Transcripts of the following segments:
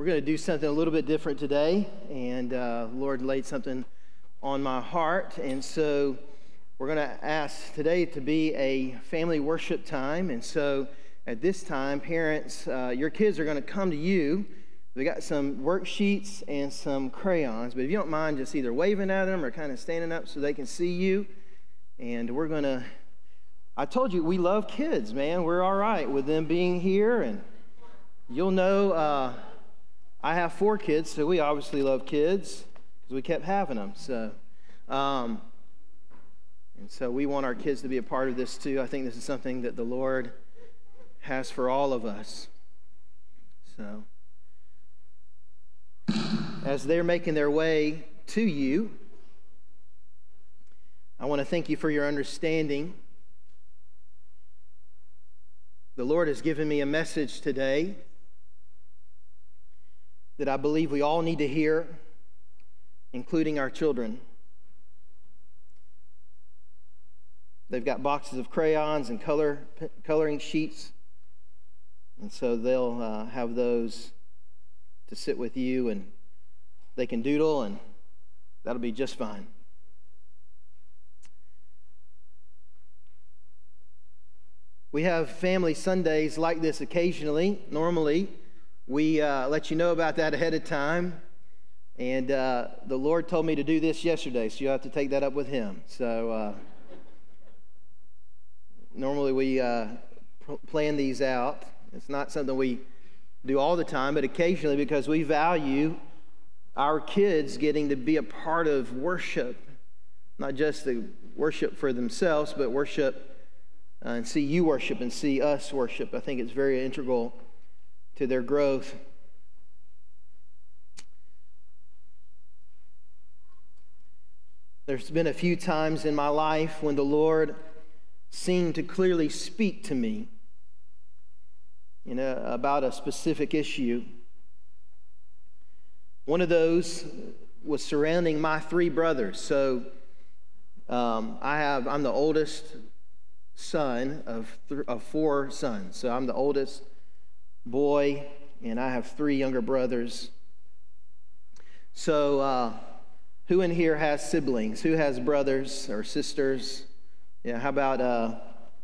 We're going to do something a little bit different today, and uh, Lord laid something on my heart, and so we're going to ask today to be a family worship time. And so at this time, parents, uh, your kids are going to come to you. We got some worksheets and some crayons, but if you don't mind, just either waving at them or kind of standing up so they can see you. And we're going to. I told you we love kids, man. We're all right with them being here, and you'll know. Uh, I have four kids, so we obviously love kids because we kept having them. So, um, and so we want our kids to be a part of this too. I think this is something that the Lord has for all of us. So, as they're making their way to you, I want to thank you for your understanding. The Lord has given me a message today that I believe we all need to hear, including our children. They've got boxes of crayons and color, coloring sheets, and so they'll uh, have those to sit with you, and they can doodle, and that'll be just fine. We have family Sundays like this occasionally. Normally, we uh, let you know about that ahead of time. And uh, the Lord told me to do this yesterday, so you have to take that up with Him. So uh, normally we uh, plan these out. It's not something we do all the time, but occasionally because we value our kids getting to be a part of worship, not just the worship for themselves, but worship uh, and see you worship and see us worship. I think it's very integral to their growth. There's been a few times in my life when the Lord seemed to clearly speak to me you know, about a specific issue. One of those was surrounding my three brothers. So um, I have, I'm the oldest son of, th- of four sons. So I'm the oldest boy, and I have three younger brothers. So, uh, who in here has siblings? Who has brothers or sisters? Yeah, how about, uh,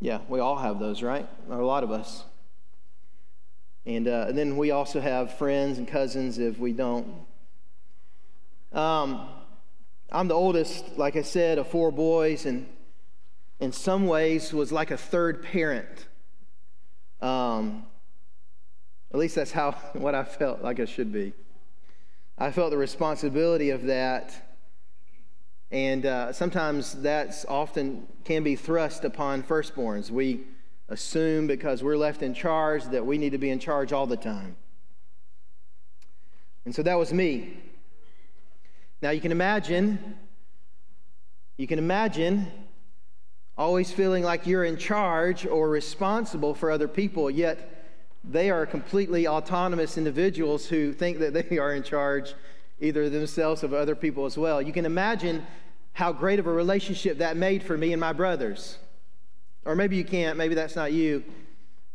yeah, we all have those, right? A lot of us. And, uh, and then we also have friends and cousins if we don't. Um, I'm the oldest, like I said, of four boys, and in some ways was like a third parent. Um, at least that's how what I felt like I should be. I felt the responsibility of that, and uh, sometimes that's often can be thrust upon firstborns. We assume because we're left in charge that we need to be in charge all the time. And so that was me. Now you can imagine, you can imagine always feeling like you're in charge or responsible for other people, yet they are completely autonomous individuals who think that they are in charge either themselves or other people as well. You can imagine how great of a relationship that made for me and my brothers. Or maybe you can't, maybe that's not you.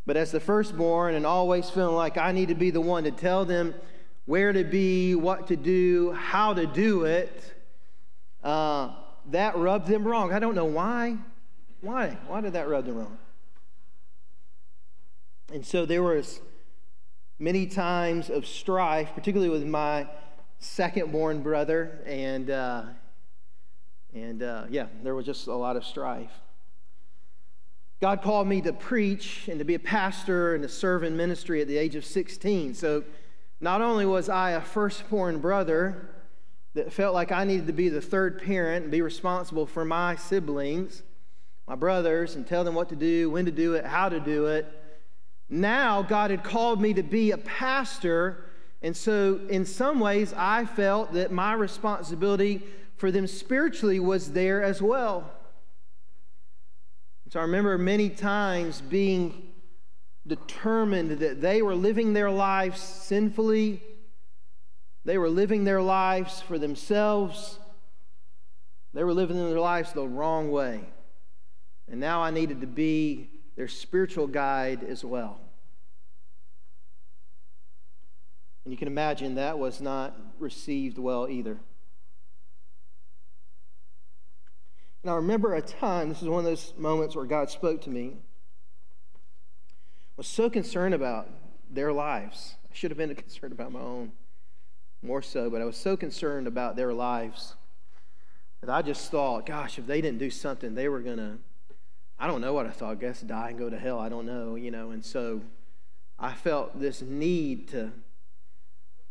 But as the firstborn and always feeling like I need to be the one to tell them where to be, what to do, how to do it, uh, that rubbed them wrong. I don't know why. Why? Why did that rub them wrong? And so there was many times of strife, particularly with my second born brother, and uh, and uh, yeah, there was just a lot of strife. God called me to preach and to be a pastor and to serve in ministry at the age of 16. So not only was I a firstborn brother that felt like I needed to be the third parent and be responsible for my siblings, my brothers, and tell them what to do, when to do it, how to do it now God had called me to be a pastor. And so, in some ways, I felt that my responsibility for them spiritually was there as well. So, I remember many times being determined that they were living their lives sinfully, they were living their lives for themselves, they were living their lives the wrong way. And now I needed to be their spiritual guide as well. And you can imagine that was not received well either. And I remember a time, this is one of those moments where God spoke to me, was so concerned about their lives. I should have been concerned about my own more so, but I was so concerned about their lives that I just thought, gosh, if they didn't do something, they were going to, I don't know what I thought, I guess die and go to hell. I don't know, you know. And so I felt this need to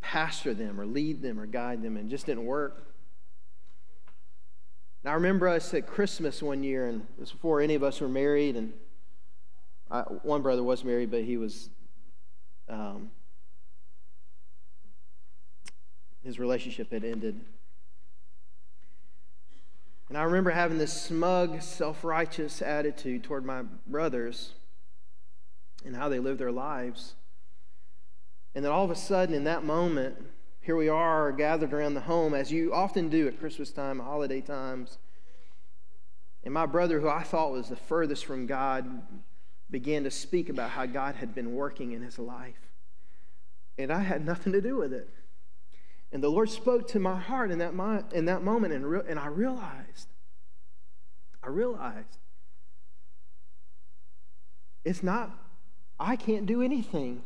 pastor them or lead them or guide them, and just didn't work. Now, I remember us at Christmas one year, and it was before any of us were married, and I, one brother was married, but he was, um, his relationship had ended. And I remember having this smug, self righteous attitude toward my brothers and how they live their lives. And then all of a sudden, in that moment, here we are gathered around the home, as you often do at Christmas time, holiday times. And my brother, who I thought was the furthest from God, began to speak about how God had been working in his life. And I had nothing to do with it. And the Lord spoke to my heart in that, in that moment, and, re- and I realized, I realized it's not, I can't do anything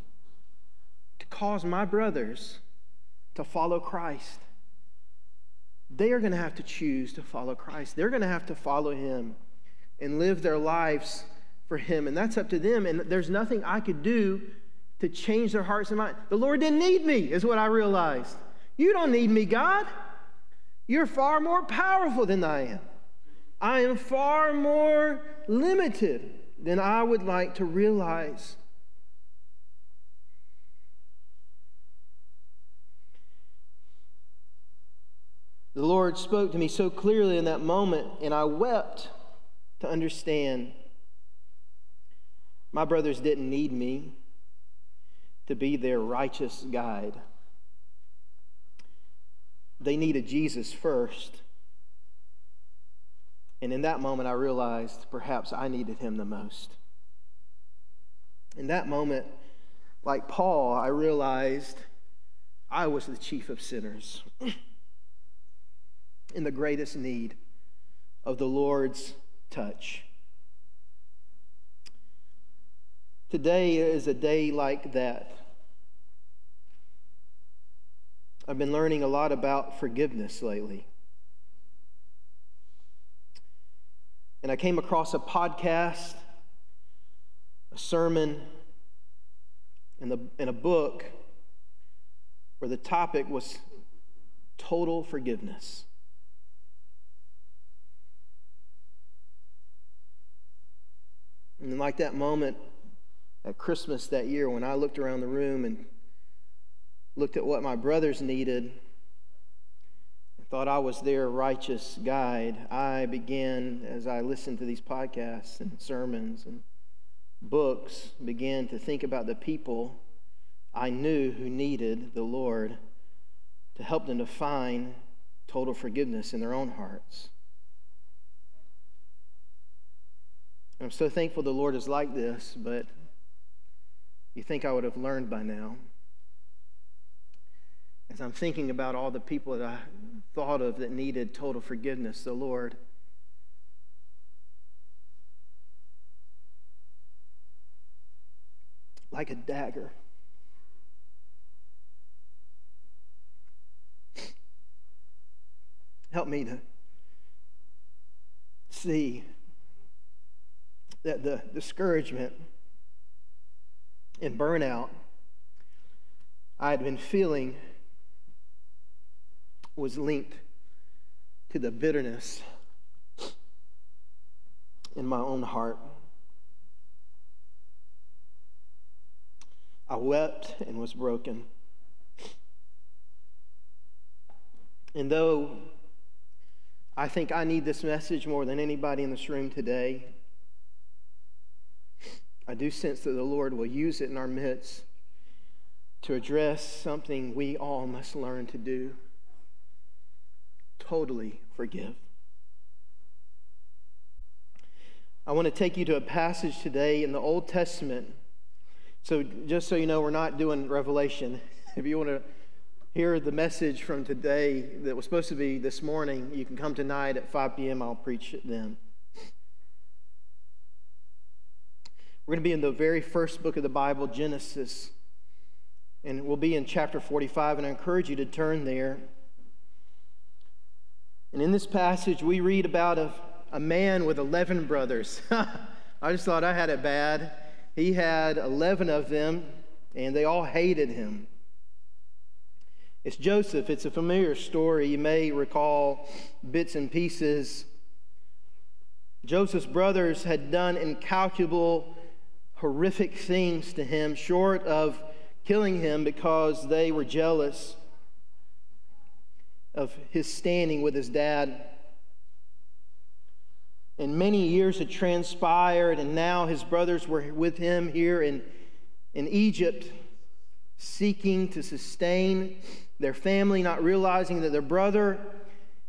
to cause my brothers to follow Christ. They are going to have to choose to follow Christ. They're going to have to follow Him and live their lives for Him. And that's up to them. And there's nothing I could do to change their hearts and minds. The Lord didn't need me, is what I realized. You don't need me, God. You're far more powerful than I am. I am far more limited than I would like to realize. The Lord spoke to me so clearly in that moment, and I wept to understand my brothers didn't need me to be their righteous guide. They needed Jesus first. And in that moment, I realized perhaps I needed him the most. In that moment, like Paul, I realized I was the chief of sinners. in the greatest need of the Lord's touch. Today is a day like that. I've been learning a lot about forgiveness lately. And I came across a podcast, a sermon, and, the, and a book where the topic was total forgiveness. And like that moment at Christmas that year when I looked around the room and looked at what my brothers needed thought I was their righteous guide, I began, as I listened to these podcasts and sermons and books, began to think about the people I knew who needed the Lord to help them to find total forgiveness in their own hearts. I'm so thankful the Lord is like this, but you think I would have learned by now. As I'm thinking about all the people that I thought of that needed total forgiveness, the Lord. Like a dagger. Help me to see that the discouragement and burnout I had been feeling was linked to the bitterness in my own heart. I wept and was broken. And though I think I need this message more than anybody in this room today, I do sense that the Lord will use it in our midst to address something we all must learn to do totally forgive. I want to take you to a passage today in the Old Testament. So, just so you know, we're not doing Revelation. If you want to hear the message from today that was supposed to be this morning, you can come tonight at 5 p.m. I'll preach it then. We're going to be in the very first book of the Bible, Genesis. And we'll be in chapter 45, and I encourage you to turn there. And in this passage, we read about a, a man with 11 brothers. I just thought I had it bad. He had 11 of them, and they all hated him. It's Joseph. It's a familiar story. You may recall bits and pieces. Joseph's brothers had done incalculable horrific things to him, short of killing him because they were jealous of his standing with his dad. And many years had transpired, and now his brothers were with him here in, in Egypt, seeking to sustain their family, not realizing that their brother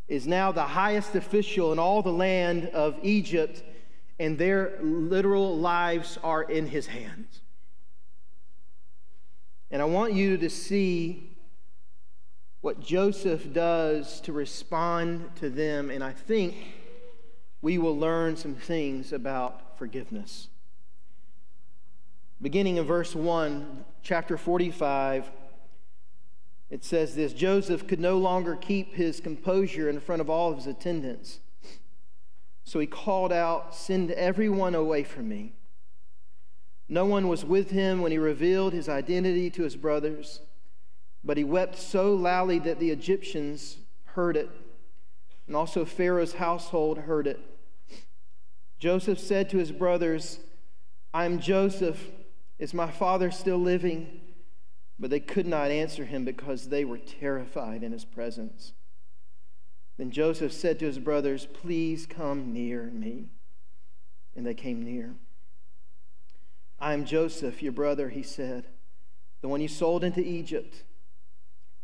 is now the highest official in all the land of Egypt and their literal lives are in his hands. And I want you to see what Joseph does to respond to them, and I think we will learn some things about forgiveness. Beginning in verse 1, chapter 45, it says this Joseph could no longer keep his composure in front of all of his attendants. So he called out, Send everyone away from me. No one was with him when he revealed his identity to his brothers, but he wept so loudly that the Egyptians heard it, and also Pharaoh's household heard it. Joseph said to his brothers, I am Joseph. Is my father still living? But they could not answer him because they were terrified in his presence. Then Joseph said to his brothers, Please come near me. And they came near. I am Joseph, your brother, he said, the one you sold into Egypt.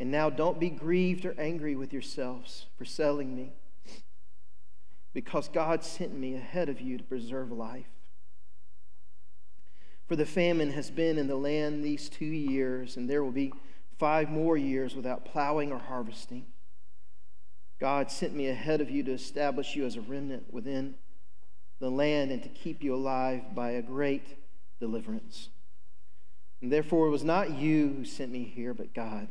And now don't be grieved or angry with yourselves for selling me, because God sent me ahead of you to preserve life. For the famine has been in the land these two years, and there will be five more years without plowing or harvesting. God sent me ahead of you to establish you as a remnant within the land and to keep you alive by a great deliverance. And therefore, it was not you who sent me here, but God.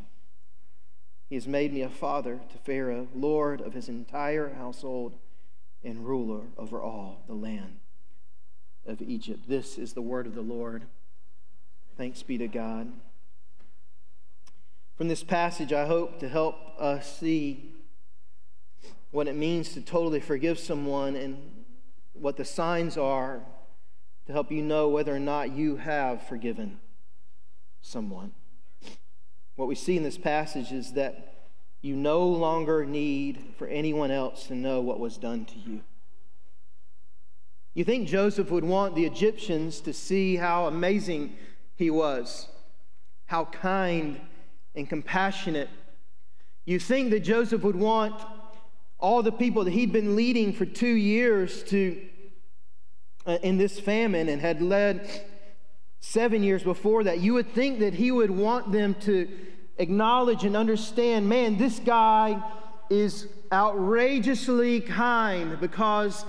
He has made me a father to Pharaoh, Lord of his entire household, and ruler over all the land of Egypt. This is the word of the Lord. Thanks be to God. From this passage, I hope to help us see what it means to totally forgive someone and what the signs are to help you know whether or not you have forgiven someone. What we see in this passage is that you no longer need for anyone else to know what was done to you. You think Joseph would want the Egyptians to see how amazing he was, how kind and compassionate. You think that Joseph would want all the people that he'd been leading for two years to uh, in this famine and had led seven years before that, you would think that he would want them to acknowledge and understand man, this guy is outrageously kind because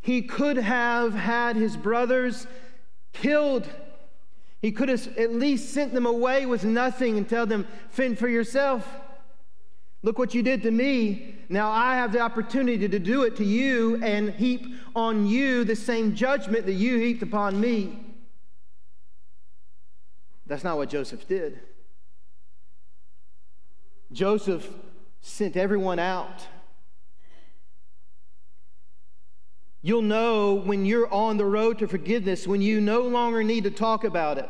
he could have had his brothers killed. He could have at least sent them away with nothing and tell them, fend for yourself. Look what you did to me. Now I have the opportunity to do it to you and heap on you the same judgment that you heaped upon me. That's not what Joseph did. Joseph sent everyone out. You'll know when you're on the road to forgiveness, when you no longer need to talk about it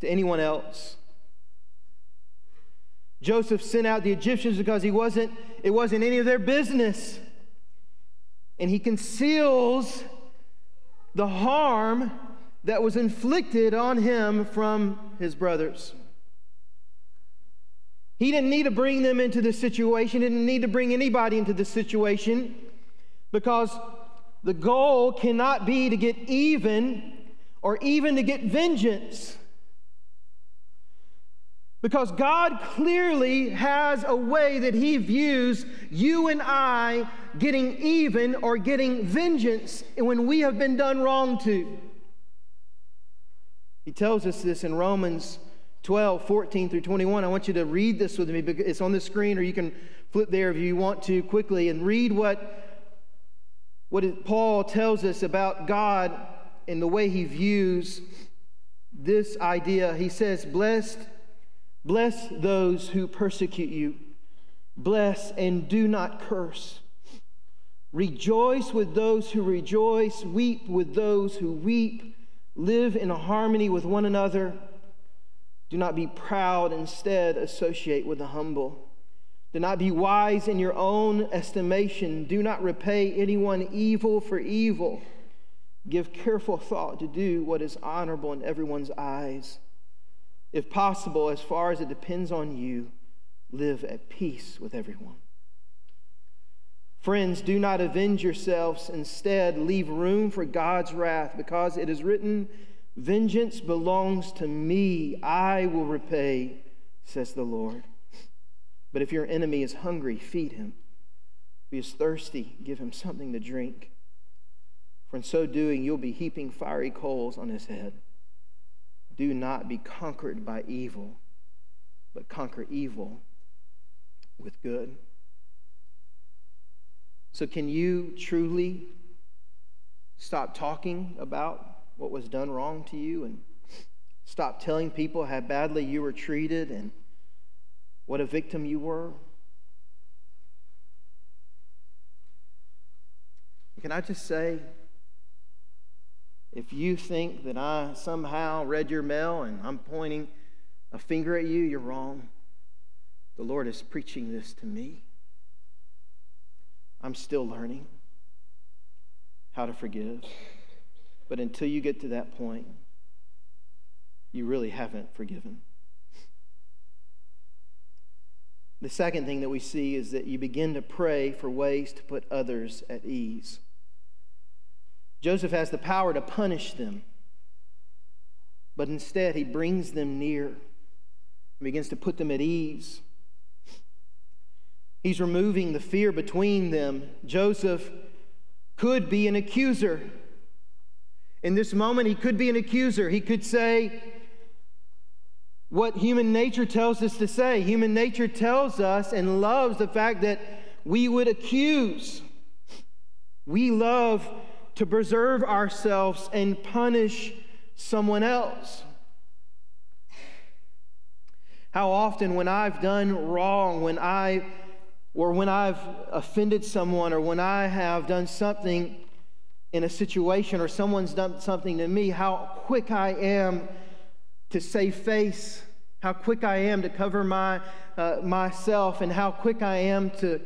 to anyone else. Joseph sent out the Egyptians because he wasn't, it wasn't any of their business. And he conceals the harm that was inflicted on him from his brothers. He didn't need to bring them into this situation, didn't need to bring anybody into this situation because the goal cannot be to get even or even to get vengeance. Because God clearly has a way that He views you and I getting even or getting vengeance when we have been done wrong to. He tells us this in Romans 12, 14 through 21. I want you to read this with me. It's on the screen, or you can flip there if you want to quickly and read what, what Paul tells us about God and the way he views this idea. He says, Blessed Bless those who persecute you. Bless and do not curse. Rejoice with those who rejoice. Weep with those who weep. Live in harmony with one another. Do not be proud. Instead, associate with the humble. Do not be wise in your own estimation. Do not repay anyone evil for evil. Give careful thought to do what is honorable in everyone's eyes. If possible, as far as it depends on you, live at peace with everyone. Friends, do not avenge yourselves. Instead, leave room for God's wrath, because it is written, Vengeance belongs to me. I will repay, says the Lord. But if your enemy is hungry, feed him. If he is thirsty, give him something to drink. For in so doing, you'll be heaping fiery coals on his head. Do not be conquered by evil, but conquer evil with good. So, can you truly stop talking about what was done wrong to you and stop telling people how badly you were treated and what a victim you were? Can I just say, if you think that I somehow read your mail and I'm pointing a finger at you, you're wrong. The Lord is preaching this to me. I'm still learning how to forgive. But until you get to that point, you really haven't forgiven. The second thing that we see is that you begin to pray for ways to put others at ease. Joseph has the power to punish them, but instead he brings them near and begins to put them at ease. He's removing the fear between them. Joseph could be an accuser. In this moment, he could be an accuser. He could say what human nature tells us to say. Human nature tells us and loves the fact that we would accuse. We love to preserve ourselves and punish someone else. How often, when I've done wrong, when I or when I've offended someone, or when I have done something in a situation, or someone's done something to me, how quick I am to save face, how quick I am to cover my, uh, myself, and how quick I am to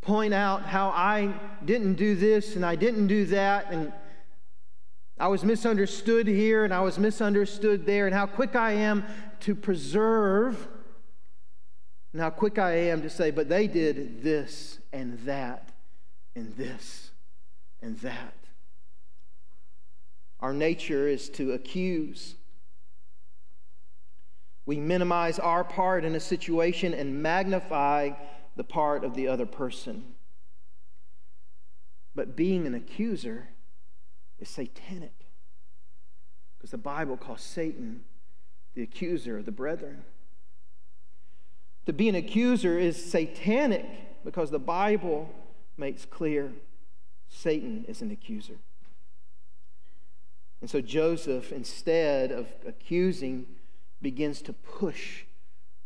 point out how I didn't do this and I didn't do that, and I was misunderstood here and I was misunderstood there, and how quick I am to preserve, and how quick I am to say, but they did this and that and this and that. Our nature is to accuse. We minimize our part in a situation and magnify the part of the other person. But being an accuser is satanic because the Bible calls Satan the accuser of the brethren. To be an accuser is satanic because the Bible makes clear Satan is an accuser. And so Joseph, instead of accusing, begins to push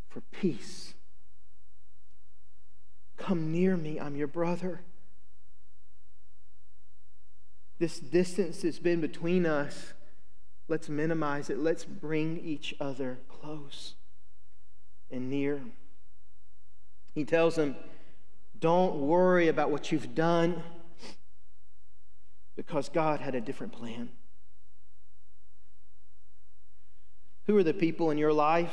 for peace. Come near me, I'm your brother. This distance that's been between us, let's minimize it. Let's bring each other close and near. He tells them, Don't worry about what you've done because God had a different plan. Who are the people in your life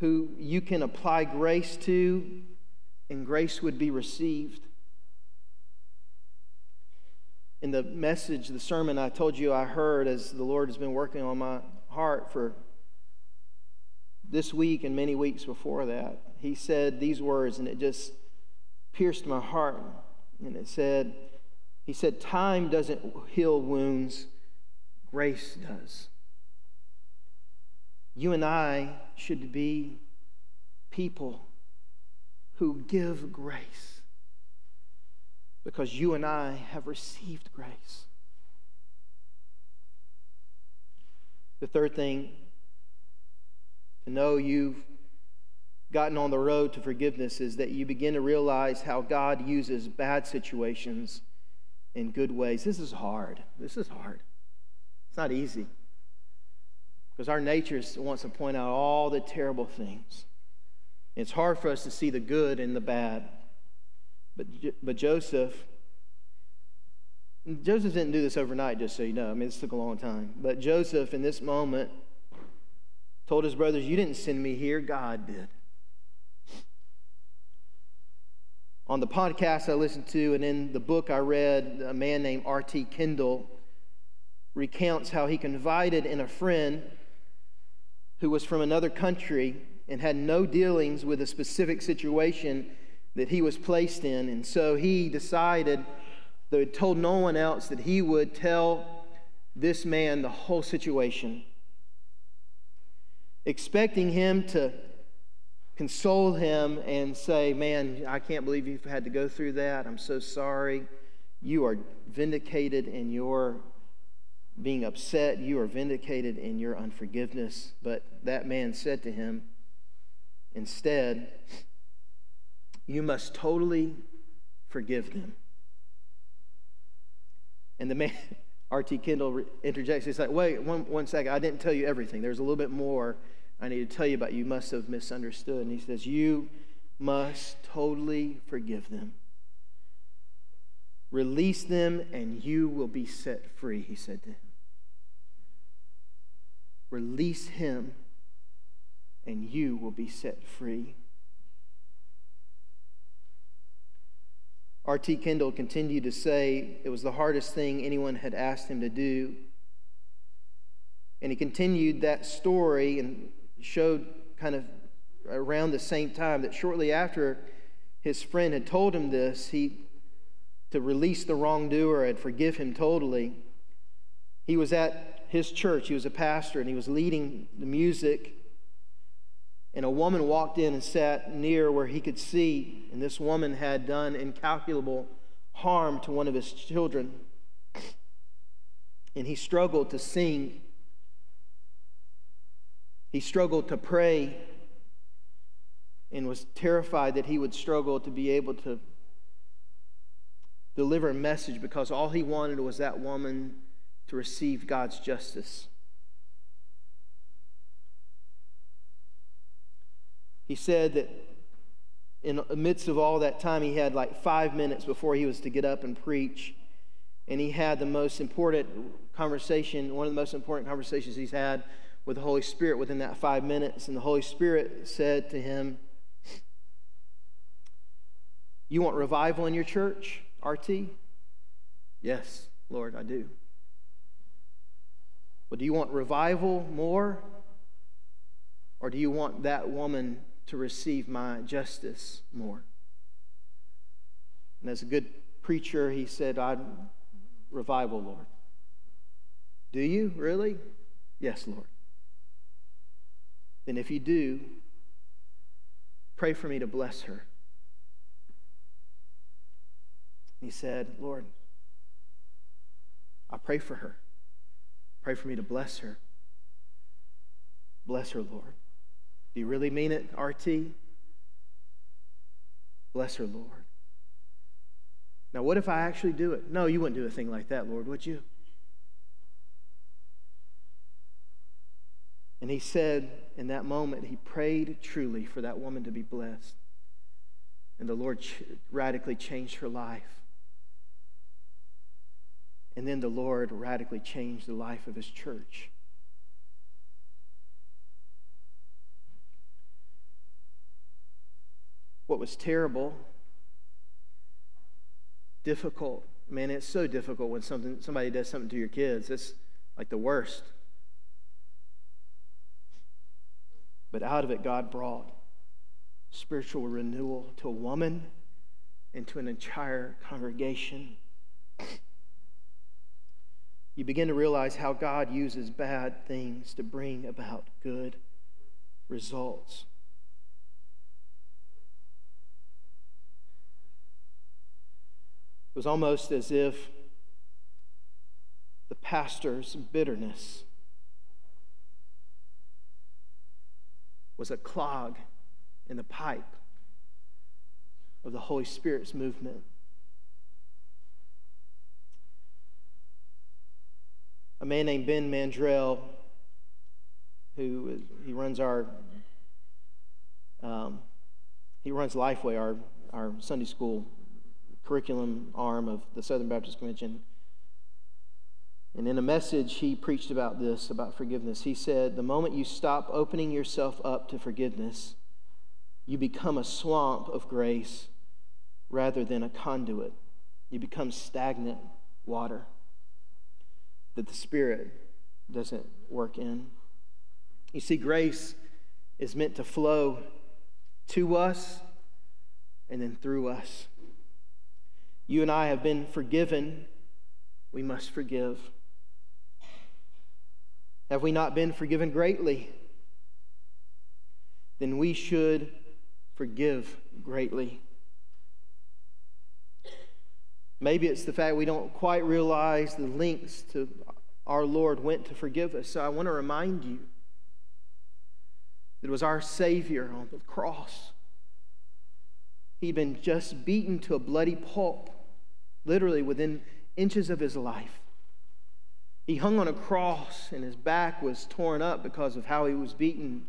who you can apply grace to, and grace would be received. In the message, the sermon I told you I heard as the Lord has been working on my heart for this week and many weeks before that, he said these words, and it just pierced my heart. And it said, he said, Time doesn't heal wounds, grace does. You and I should be people who give grace because you and I have received grace. The third thing know you've gotten on the road to forgiveness is that you begin to realize how God uses bad situations in good ways. This is hard. This is hard. It's not easy. Because our nature wants to point out all the terrible things. It's hard for us to see the good and the bad. But, but Joseph, Joseph didn't do this overnight, just so you know. I mean, this took a long time. But Joseph, in this moment, told his brothers, You didn't send me here, God did. On the podcast I listened to and in the book I read, a man named R.T. Kendall recounts how he confided in a friend who was from another country and had no dealings with a specific situation that he was placed in. And so he decided, though he told no one else, that he would tell this man the whole situation, expecting him to console him and say, Man, I can't believe you've had to go through that. I'm so sorry. You are vindicated in your being upset. You are vindicated in your unforgiveness. But that man said to him, Instead, you must totally forgive them. And the man, R.T. Kendall interjects, he's like, Wait, one, one second. I didn't tell you everything. There's a little bit more I need to tell you about you must have misunderstood. And he says, You must totally forgive them. Release them, and you will be set free, he said to him. Release him, and you will be set free. R.T. Kendall continued to say it was the hardest thing anyone had asked him to do. And he continued that story and showed kind of around the same time that shortly after his friend had told him this, he to release the wrongdoer and forgive him totally. He was at his church, he was a pastor, and he was leading the music. And a woman walked in and sat near where he could see, and this woman had done incalculable harm to one of his children. And he struggled to sing he struggled to pray and was terrified that he would struggle to be able to deliver a message because all he wanted was that woman to receive God's justice. He said that in the midst of all that time, he had like five minutes before he was to get up and preach. And he had the most important conversation, one of the most important conversations he's had with the Holy Spirit within that five minutes. And the Holy Spirit said to him, You want revival in your church, RT? Yes, Lord, I do. Well, do you want revival more? Or do you want that woman to receive my justice more? And as a good preacher, he said, I'd revival, Lord. Do you really? Yes, Lord then if you do, pray for me to bless her. He said, Lord, I pray for her. Pray for me to bless her. Bless her, Lord. Do you really mean it, RT? Bless her, Lord. Now, what if I actually do it? No, you wouldn't do a thing like that, Lord, would you? And he said in that moment, he prayed truly for that woman to be blessed. And the Lord radically changed her life. And then the Lord radically changed the life of his church. What was terrible, difficult, man, it's so difficult when something, somebody does something to your kids. It's like the worst. But out of it, God brought spiritual renewal to a woman and to an entire congregation. You begin to realize how God uses bad things to bring about good results. It was almost as if the pastor's bitterness was a clog in the pipe of the Holy Spirit's movement. A man named Ben Mandrell, who he runs our um, he runs Lifeway, our, our Sunday school curriculum arm of the Southern Baptist Convention. And in a message, he preached about this, about forgiveness. He said, The moment you stop opening yourself up to forgiveness, you become a swamp of grace rather than a conduit. You become stagnant water that the Spirit doesn't work in. You see, grace is meant to flow to us and then through us. You and I have been forgiven. We must forgive. Have we not been forgiven greatly? Then we should forgive greatly. Maybe it's the fact we don't quite realize the lengths to our Lord went to forgive us. So I want to remind you that it was our Savior on the cross. He'd been just beaten to a bloody pulp, literally within inches of his life. He hung on a cross and his back was torn up because of how he was beaten.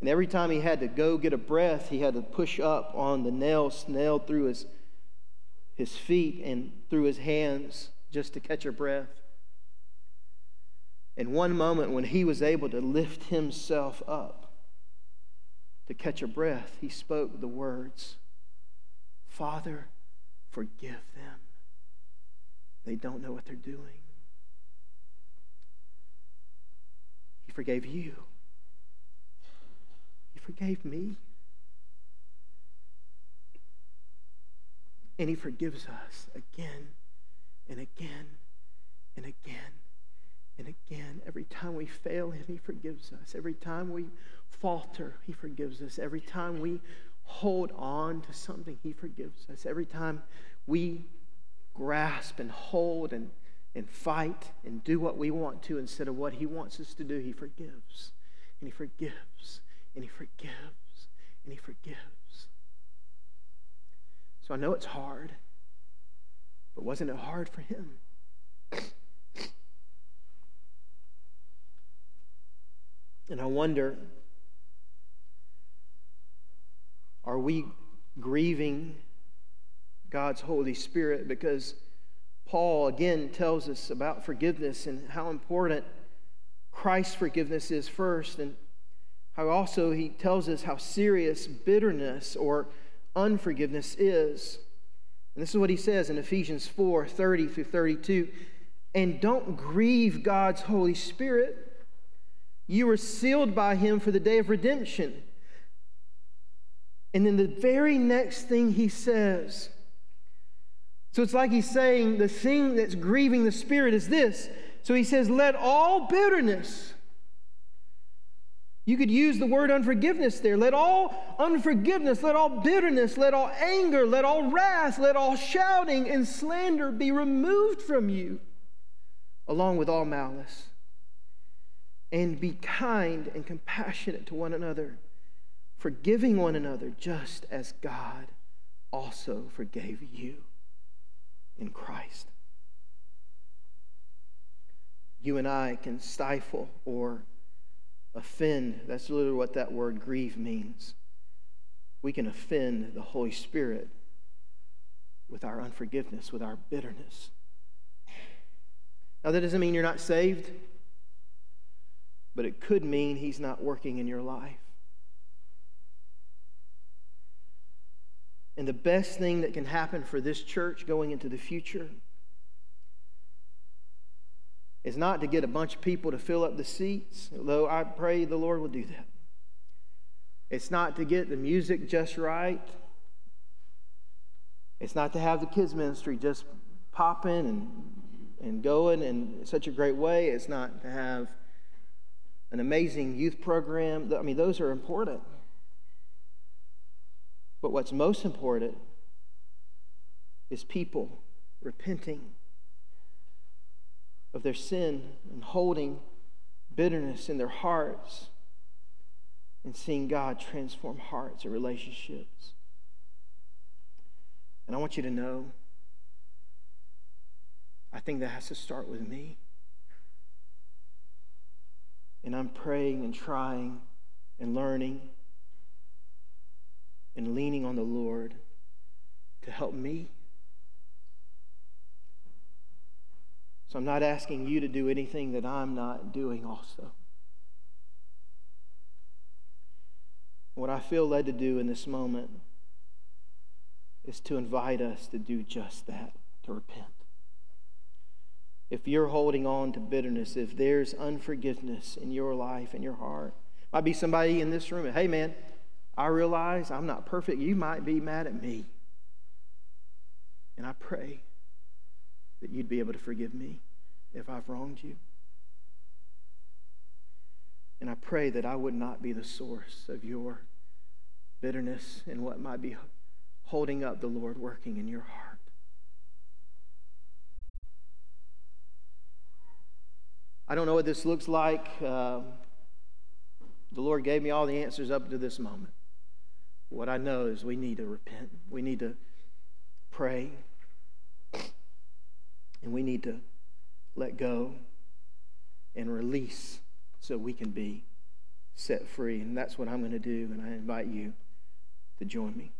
And every time he had to go get a breath, he had to push up on the nails nailed through his his feet and through his hands just to catch a breath. In one moment, when he was able to lift himself up to catch a breath, he spoke the words Father, forgive them. They don't know what they're doing. He forgave you, He forgave me. And He forgives us again and again and again and again. Every time we fail Him, He forgives us. Every time we falter, He forgives us. Every time we hold on to something, He forgives us. Every time we grasp and hold and, and fight and do what we want to instead of what He wants us to do, He forgives. And He forgives. And He forgives. And He forgives. So I know it's hard, but wasn't it hard for him? And I wonder are we grieving God's Holy Spirit? Because Paul again tells us about forgiveness and how important Christ's forgiveness is first, and how also he tells us how serious bitterness or unforgiveness is. And this is what he says in Ephesians 4 30 through 32. And don't grieve God's Holy Spirit. You were sealed by him for the day of redemption. And then the very next thing he says, so it's like he's saying the thing that's grieving the Spirit is this. So he says, Let all bitterness, you could use the word unforgiveness there. Let all unforgiveness, let all bitterness, let all anger, let all wrath, let all shouting and slander be removed from you, along with all malice. And be kind and compassionate to one another, forgiving one another, just as God also forgave you in Christ. You and I can stifle or offend. That's literally what that word grieve means. We can offend the Holy Spirit with our unforgiveness, with our bitterness. Now, that doesn't mean you're not saved, but it could mean He's not working in your life. And the best thing that can happen for this church going into the future is not to get a bunch of people to fill up the seats, though I pray the Lord will do that. It's not to get the music just right. It's not to have the kids' ministry just popping and, and going in such a great way. It's not to have an amazing youth program. I mean, those are important. But what's most important is people repenting of their sin and holding bitterness in their hearts and seeing God transform hearts and relationships. And I want you to know, I think that has to start with me. And I'm praying and trying and learning and leaning on the Lord to help me. So I'm not asking you to do anything that I'm not doing also. What I feel led to do in this moment is to invite us to do just that, to repent. If you're holding on to bitterness, if there's unforgiveness in your life, in your heart, might be somebody in this room, hey man, I realize I'm not perfect. You might be mad at me. And I pray that you'd be able to forgive me if I've wronged you. And I pray that I would not be the source of your bitterness and what might be holding up the Lord working in your heart. I don't know what this looks like. Uh, the Lord gave me all the answers up to this moment. What I know is we need to repent. We need to pray. And we need to let go and release so we can be set free. And that's what I'm going to do. And I invite you to join me.